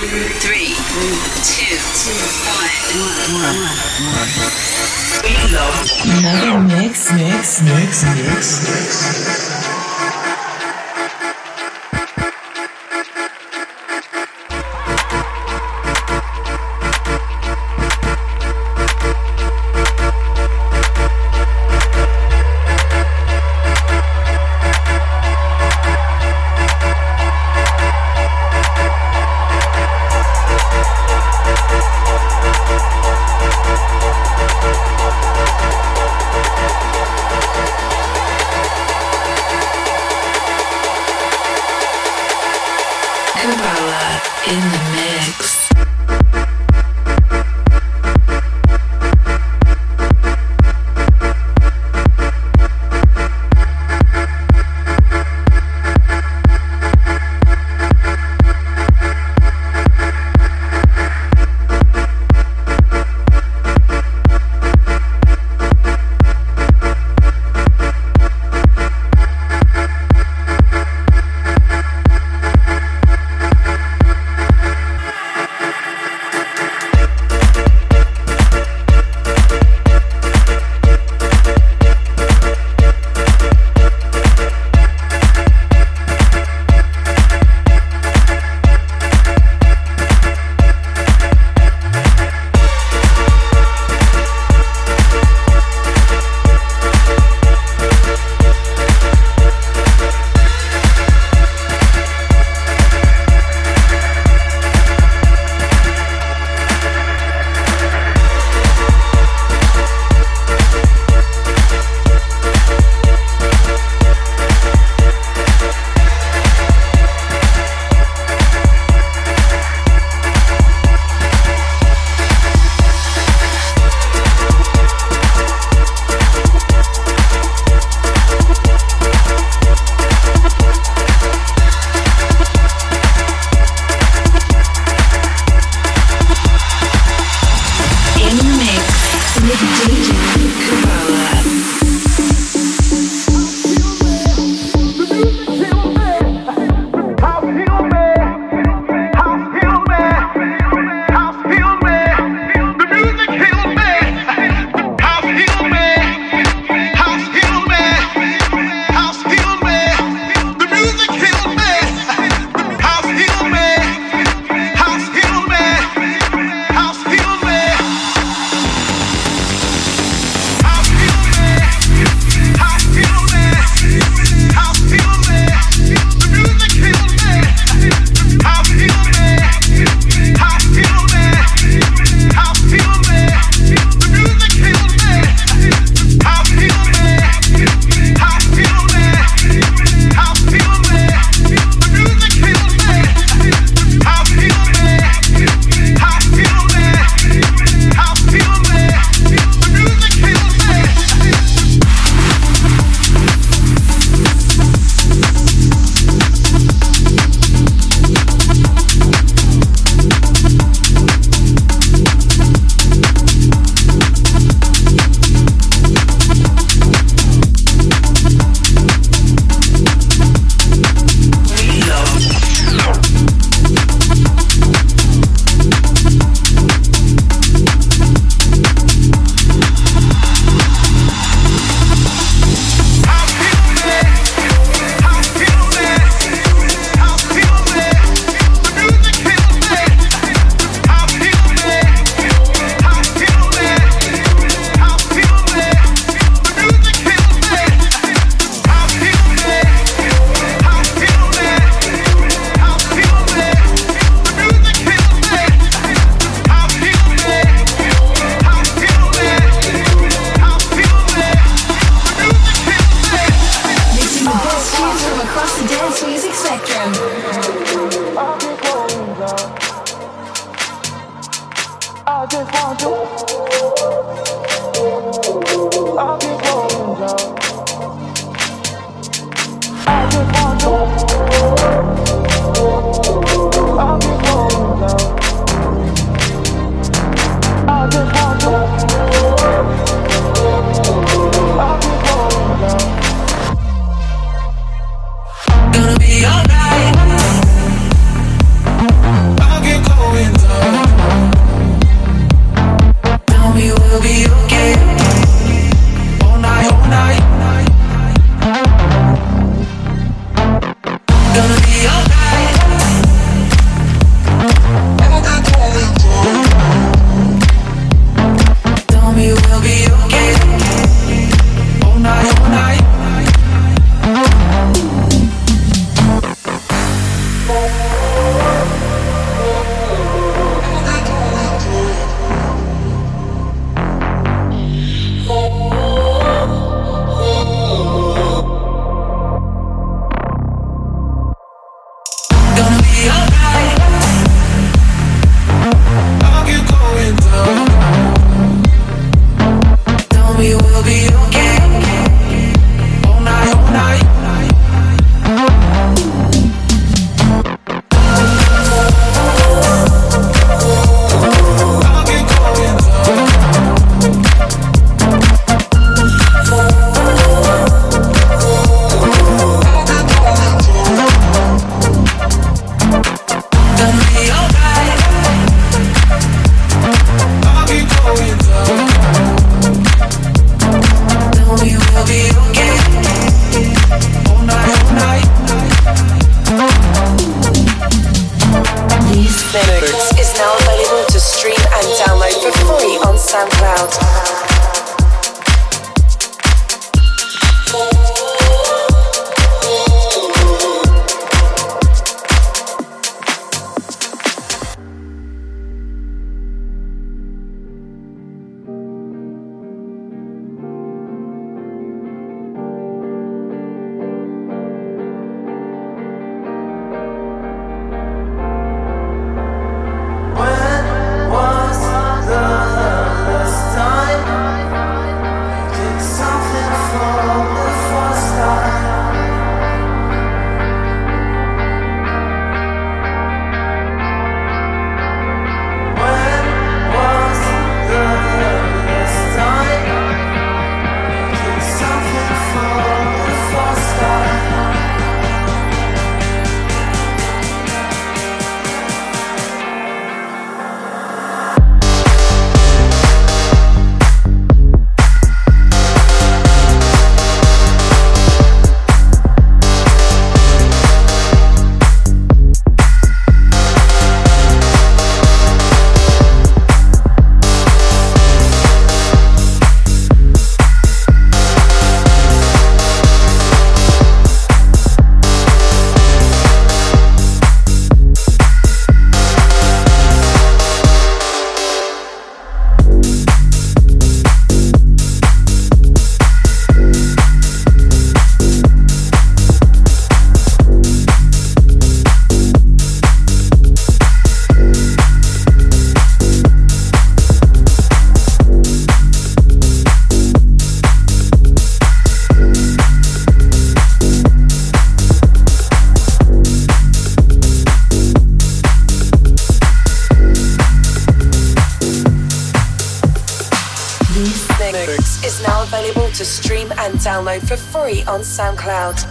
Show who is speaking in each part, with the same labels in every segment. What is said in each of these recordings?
Speaker 1: Three, two, one.
Speaker 2: Another mix, mix, mix, mix, mix.
Speaker 3: On SoundCloud.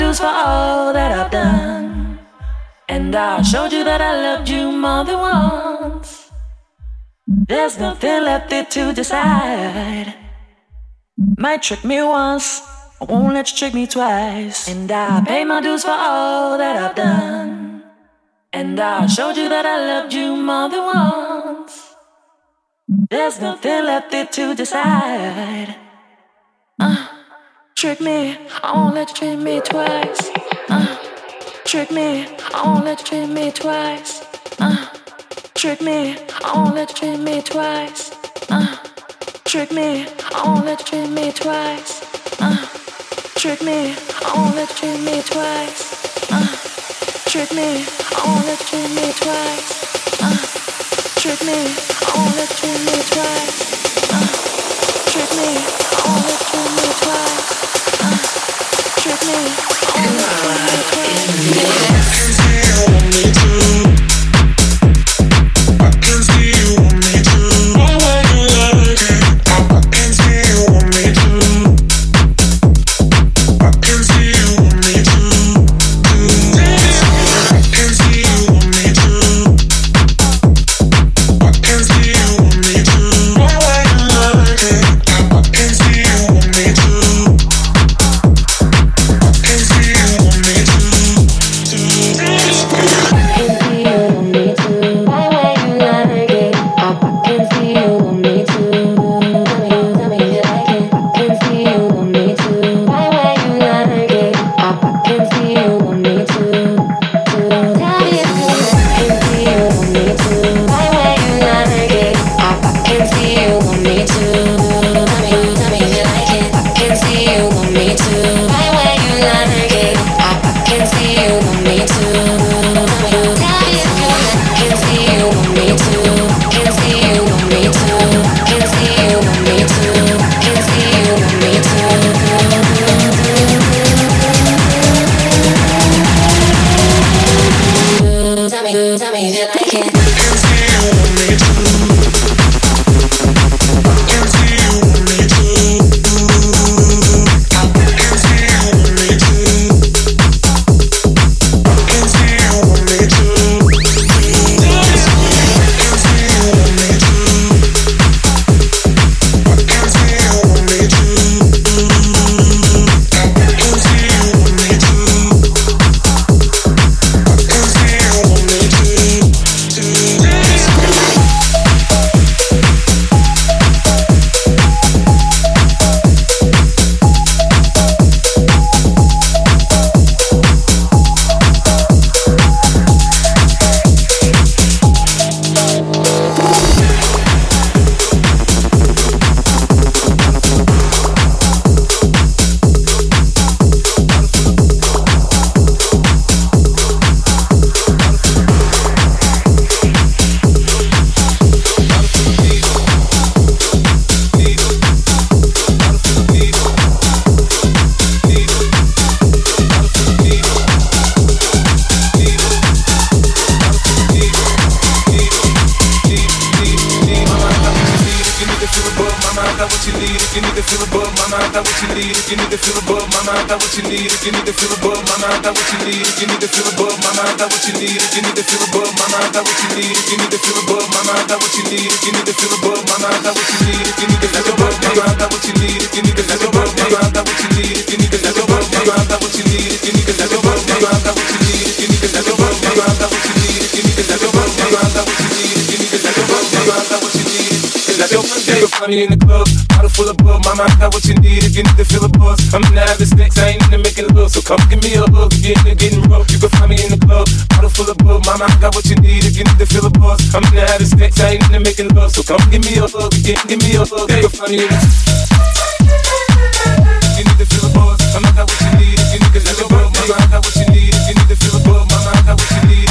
Speaker 3: Dues for all that I've done. And I showed you that I loved you more than once. There's nothing left there to decide. Might trick me once, I won't let you trick me twice. And I pay my dues for all that I've done. And I showed you that I loved you more than once. There's nothing left there to decide. Trick me, I won't let you trick me twice. Uh, trick me, I won't let you trick me twice. Uh, trick me, I won't let you trick me twice. Uh, trick me, I won't let you trick me twice. Uh, Trick me, I won't let you trick me twice. Uh, trick me, I won't let you trick me twice. Uh, trick me, I won't let you trick me twice. Uh, trick me, I won't let you trick me twice. Trick me, won't let you trick me twice.
Speaker 4: me if you need to feel above my mind, that what you need. If you need to feel above my mind, that what you need. If you need to feel above my mind, that what you need. If you need to feel above my mind, that what you need. If you need to feel above my mind, that what you need. If you need to feel above my mind, that what you need. If you need to feel above my mind, that what you need. If you need to feel above my mind, that what you need. If you need to feel above my mind, that what you need. If you need to feel above my mind, that what you need. If you need to feel above my mind, that what you need. You need to feel above my mind, that what you need in the club, bottle full of bug. Mama, I got what you need if you need to feel a buzz. I'm in the having sex, I ain't into making love. So come give me a hug if you're into getting rough. You can find me in the club, bottle full of bug. Mama, I got what you need if you need to feel a buzz. I'm in the having sex, I ain't into making love. So come give me a hug, you give me a hug. You can find me in the you need to I got what you need if you need to feel a buzz. Mama, I got what you need if you need to feel a buzz. Mama, I got what you need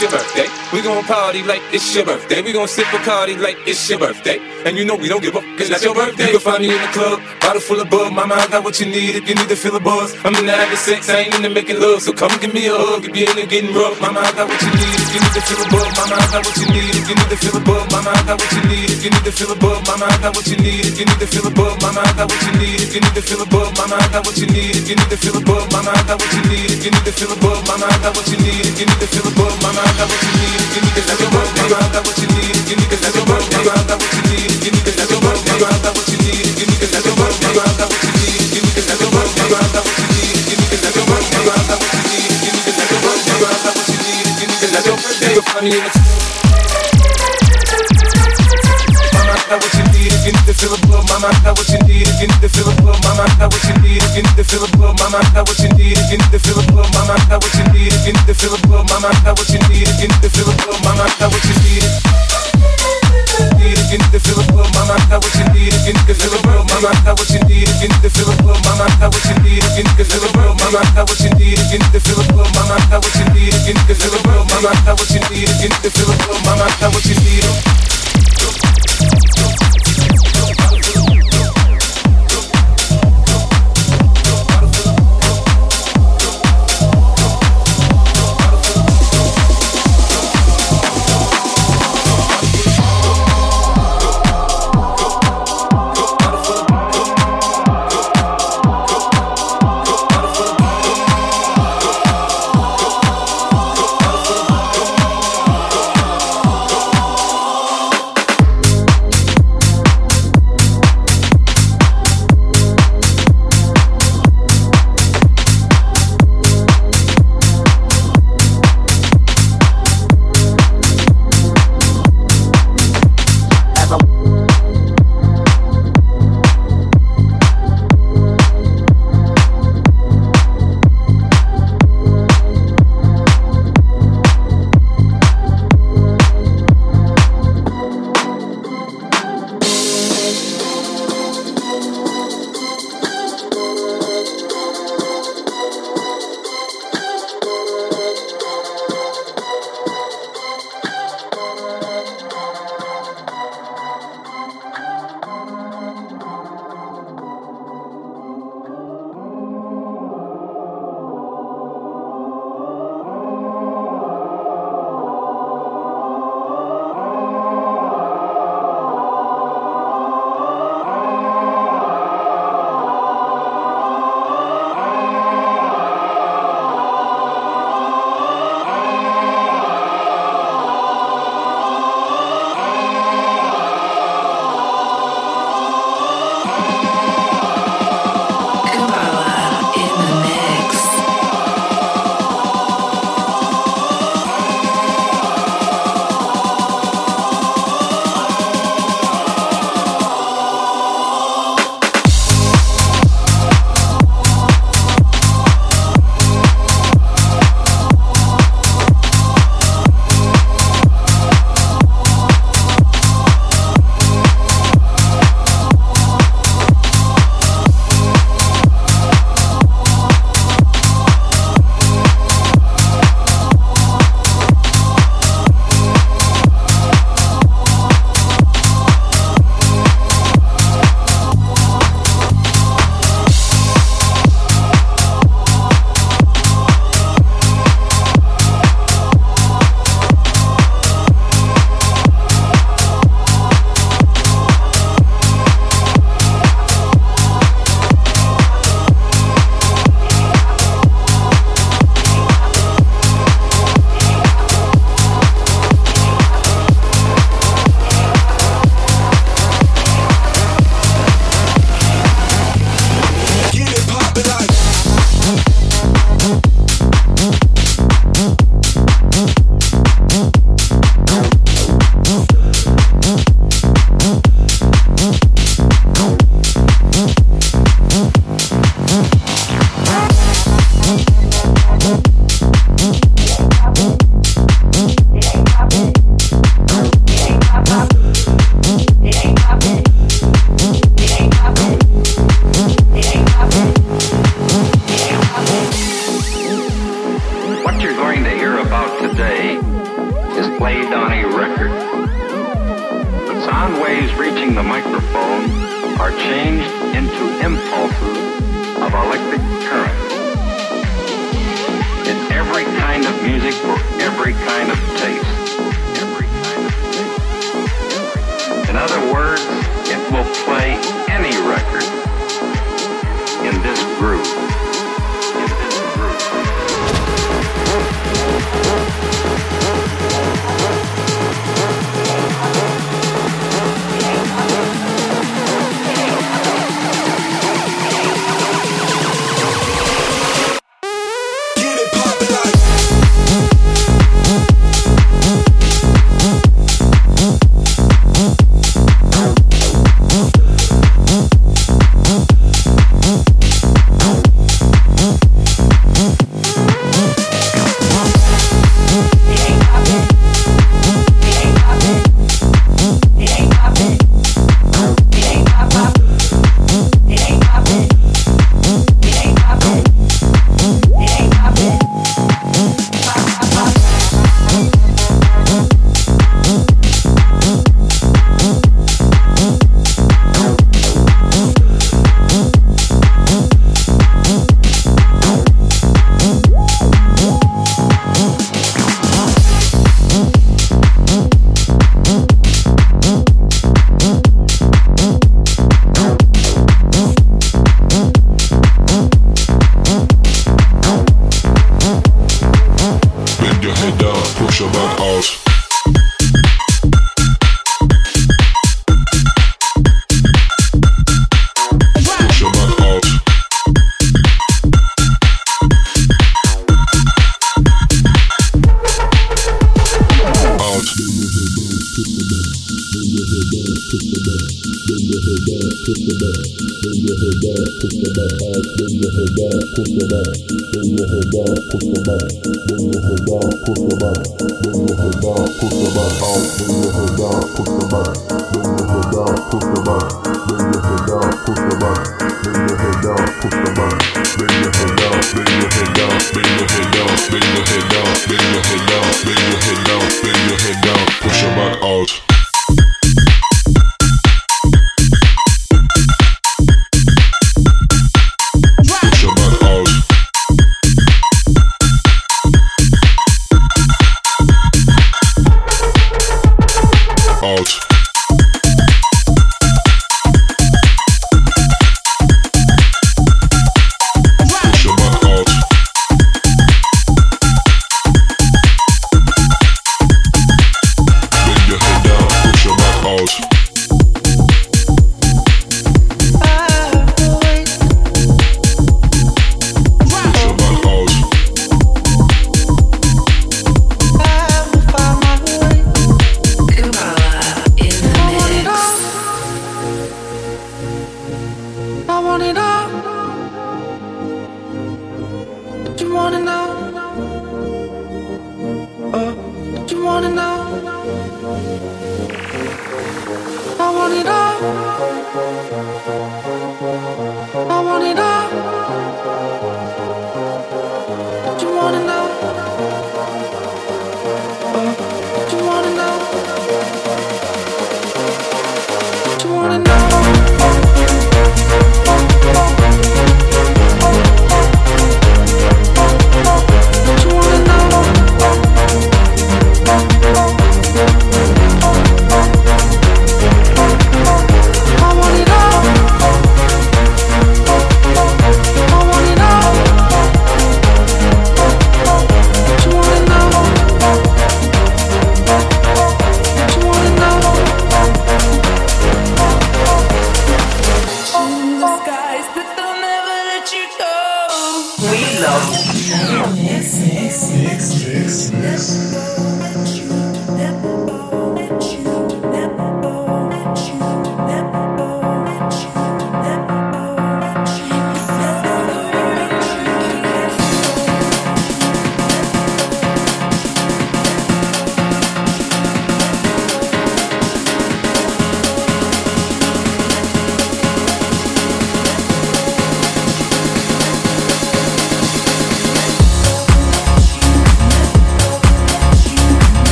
Speaker 4: your birthday. We gon' party like it's your birthday. We gon' sip a party like it's your birthday. And you know we don't give up, cause that's your birthday. You can find me in the club, bottle full of bub. Mama, I got what you need if you need to feel a buzz. I'm in the having sex, I ain't into making love. So come give me a hug if you're into getting rough. Mama, I got what you need if you need to feel a buzz. Mama, I got what you need if you need to feel a buzz. Mama, I got what you need if you need to feel a buzz. Mama, I got what you need if you need to feel a buzz. Mama, I got what you need if you need to feel a buzz. Mama, I got what you need if you need to feel a buzz. Mama, I got what you need if you need to feel a buzz. Mama, I got what you need if you need to feel a buzz. Mama, I got what you need if you need You need to feel a buzz. Mama, I what you need if you need to feel a buzz. Mama, I what you need if you need to feel a. Mama, you need to feel a buzz. Mama, got what you need you need to feel a buzz. Mama, got what you need. Need if you need to a buzz. Mama, I got what you need if you need to a buzz. Mama, I got what you need if you need to a buzz. Mama, I got what you need if you need to a buzz. Mama, I got what you need if you buzz. Mama, I got what you need if you buzz. Mama, I got what you need if you buzz. Mama, I got what you need.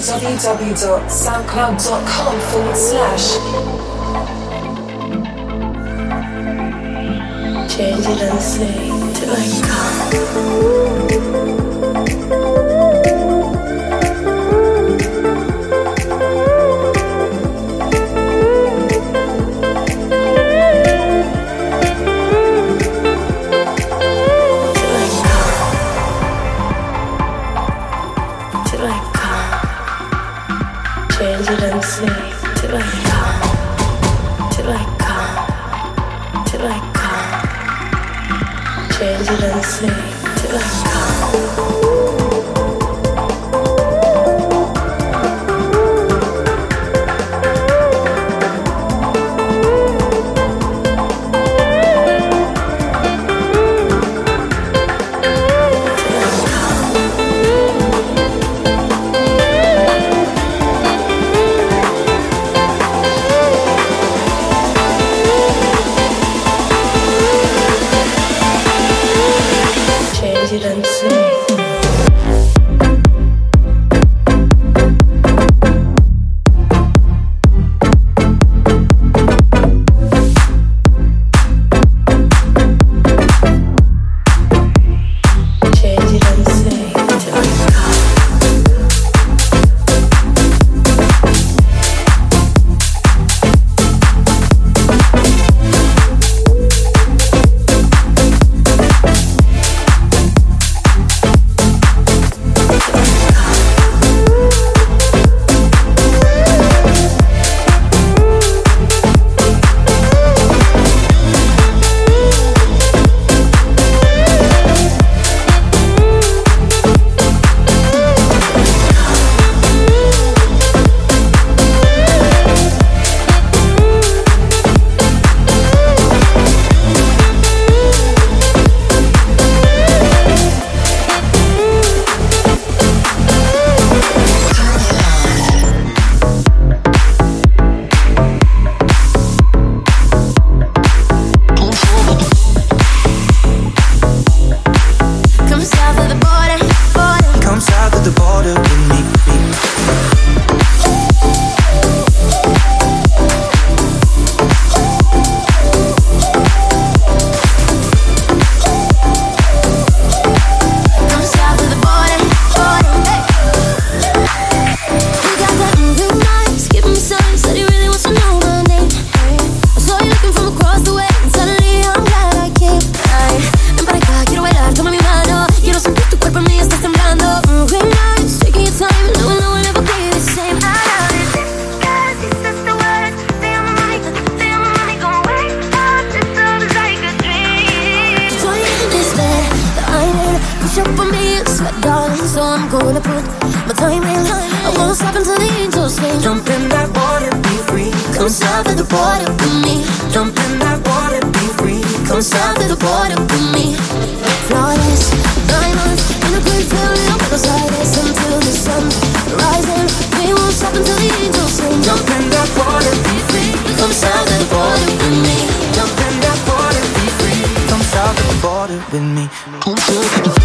Speaker 5: www.soundcloud.com
Speaker 6: with me.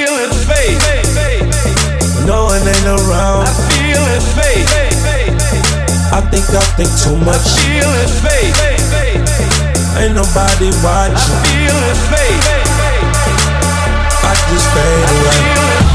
Speaker 7: feel
Speaker 8: his
Speaker 4: face.
Speaker 8: No one ain't around.
Speaker 4: I feel his face.
Speaker 8: I think I think too much.
Speaker 4: I feel his face.
Speaker 8: Ain't nobody watching.
Speaker 4: I feel his face.
Speaker 8: I just fade away.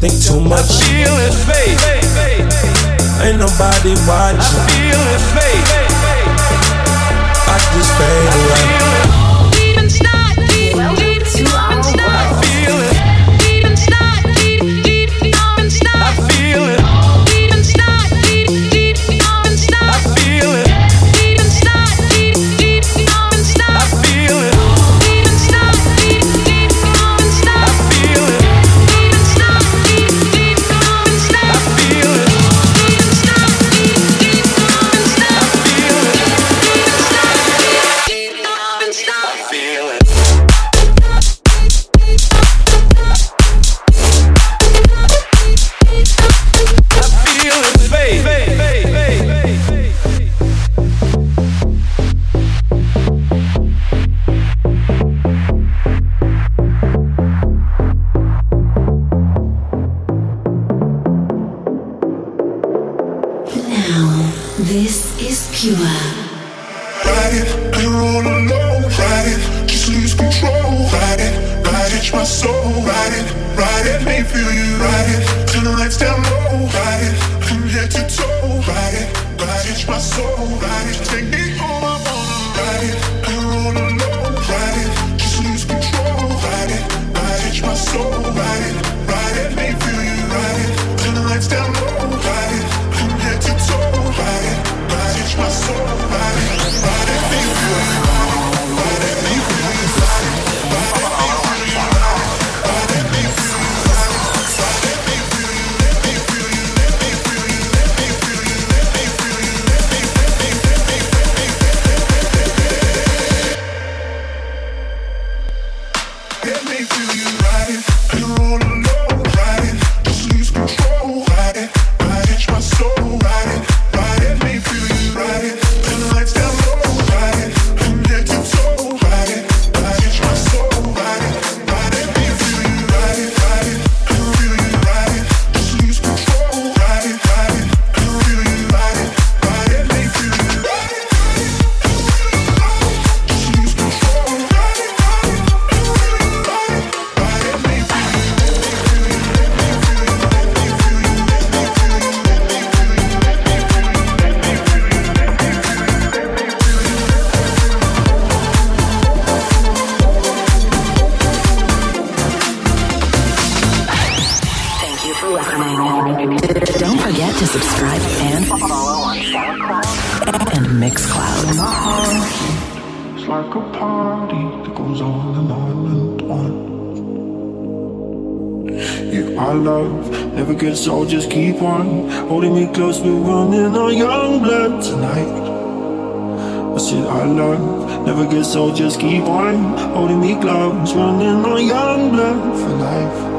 Speaker 7: think too much.
Speaker 4: I feel
Speaker 7: his face. Ain't nobody watching.
Speaker 4: I feel
Speaker 7: his face.
Speaker 4: I just fade away.
Speaker 2: now. This is pure.
Speaker 9: Ride it, you're all alone. Ride it, just lose control. Ride it, ride it, my soul. Ride it, ride it, me feel you. Ride it, turn the lights down low. Ride it, from head to toe. Ride it, ride it, my soul. Ride it, take me. Holding me close, we're running our young blood tonight. I said I love, never gets old, just keep on. Holding me close, running our young blood for life.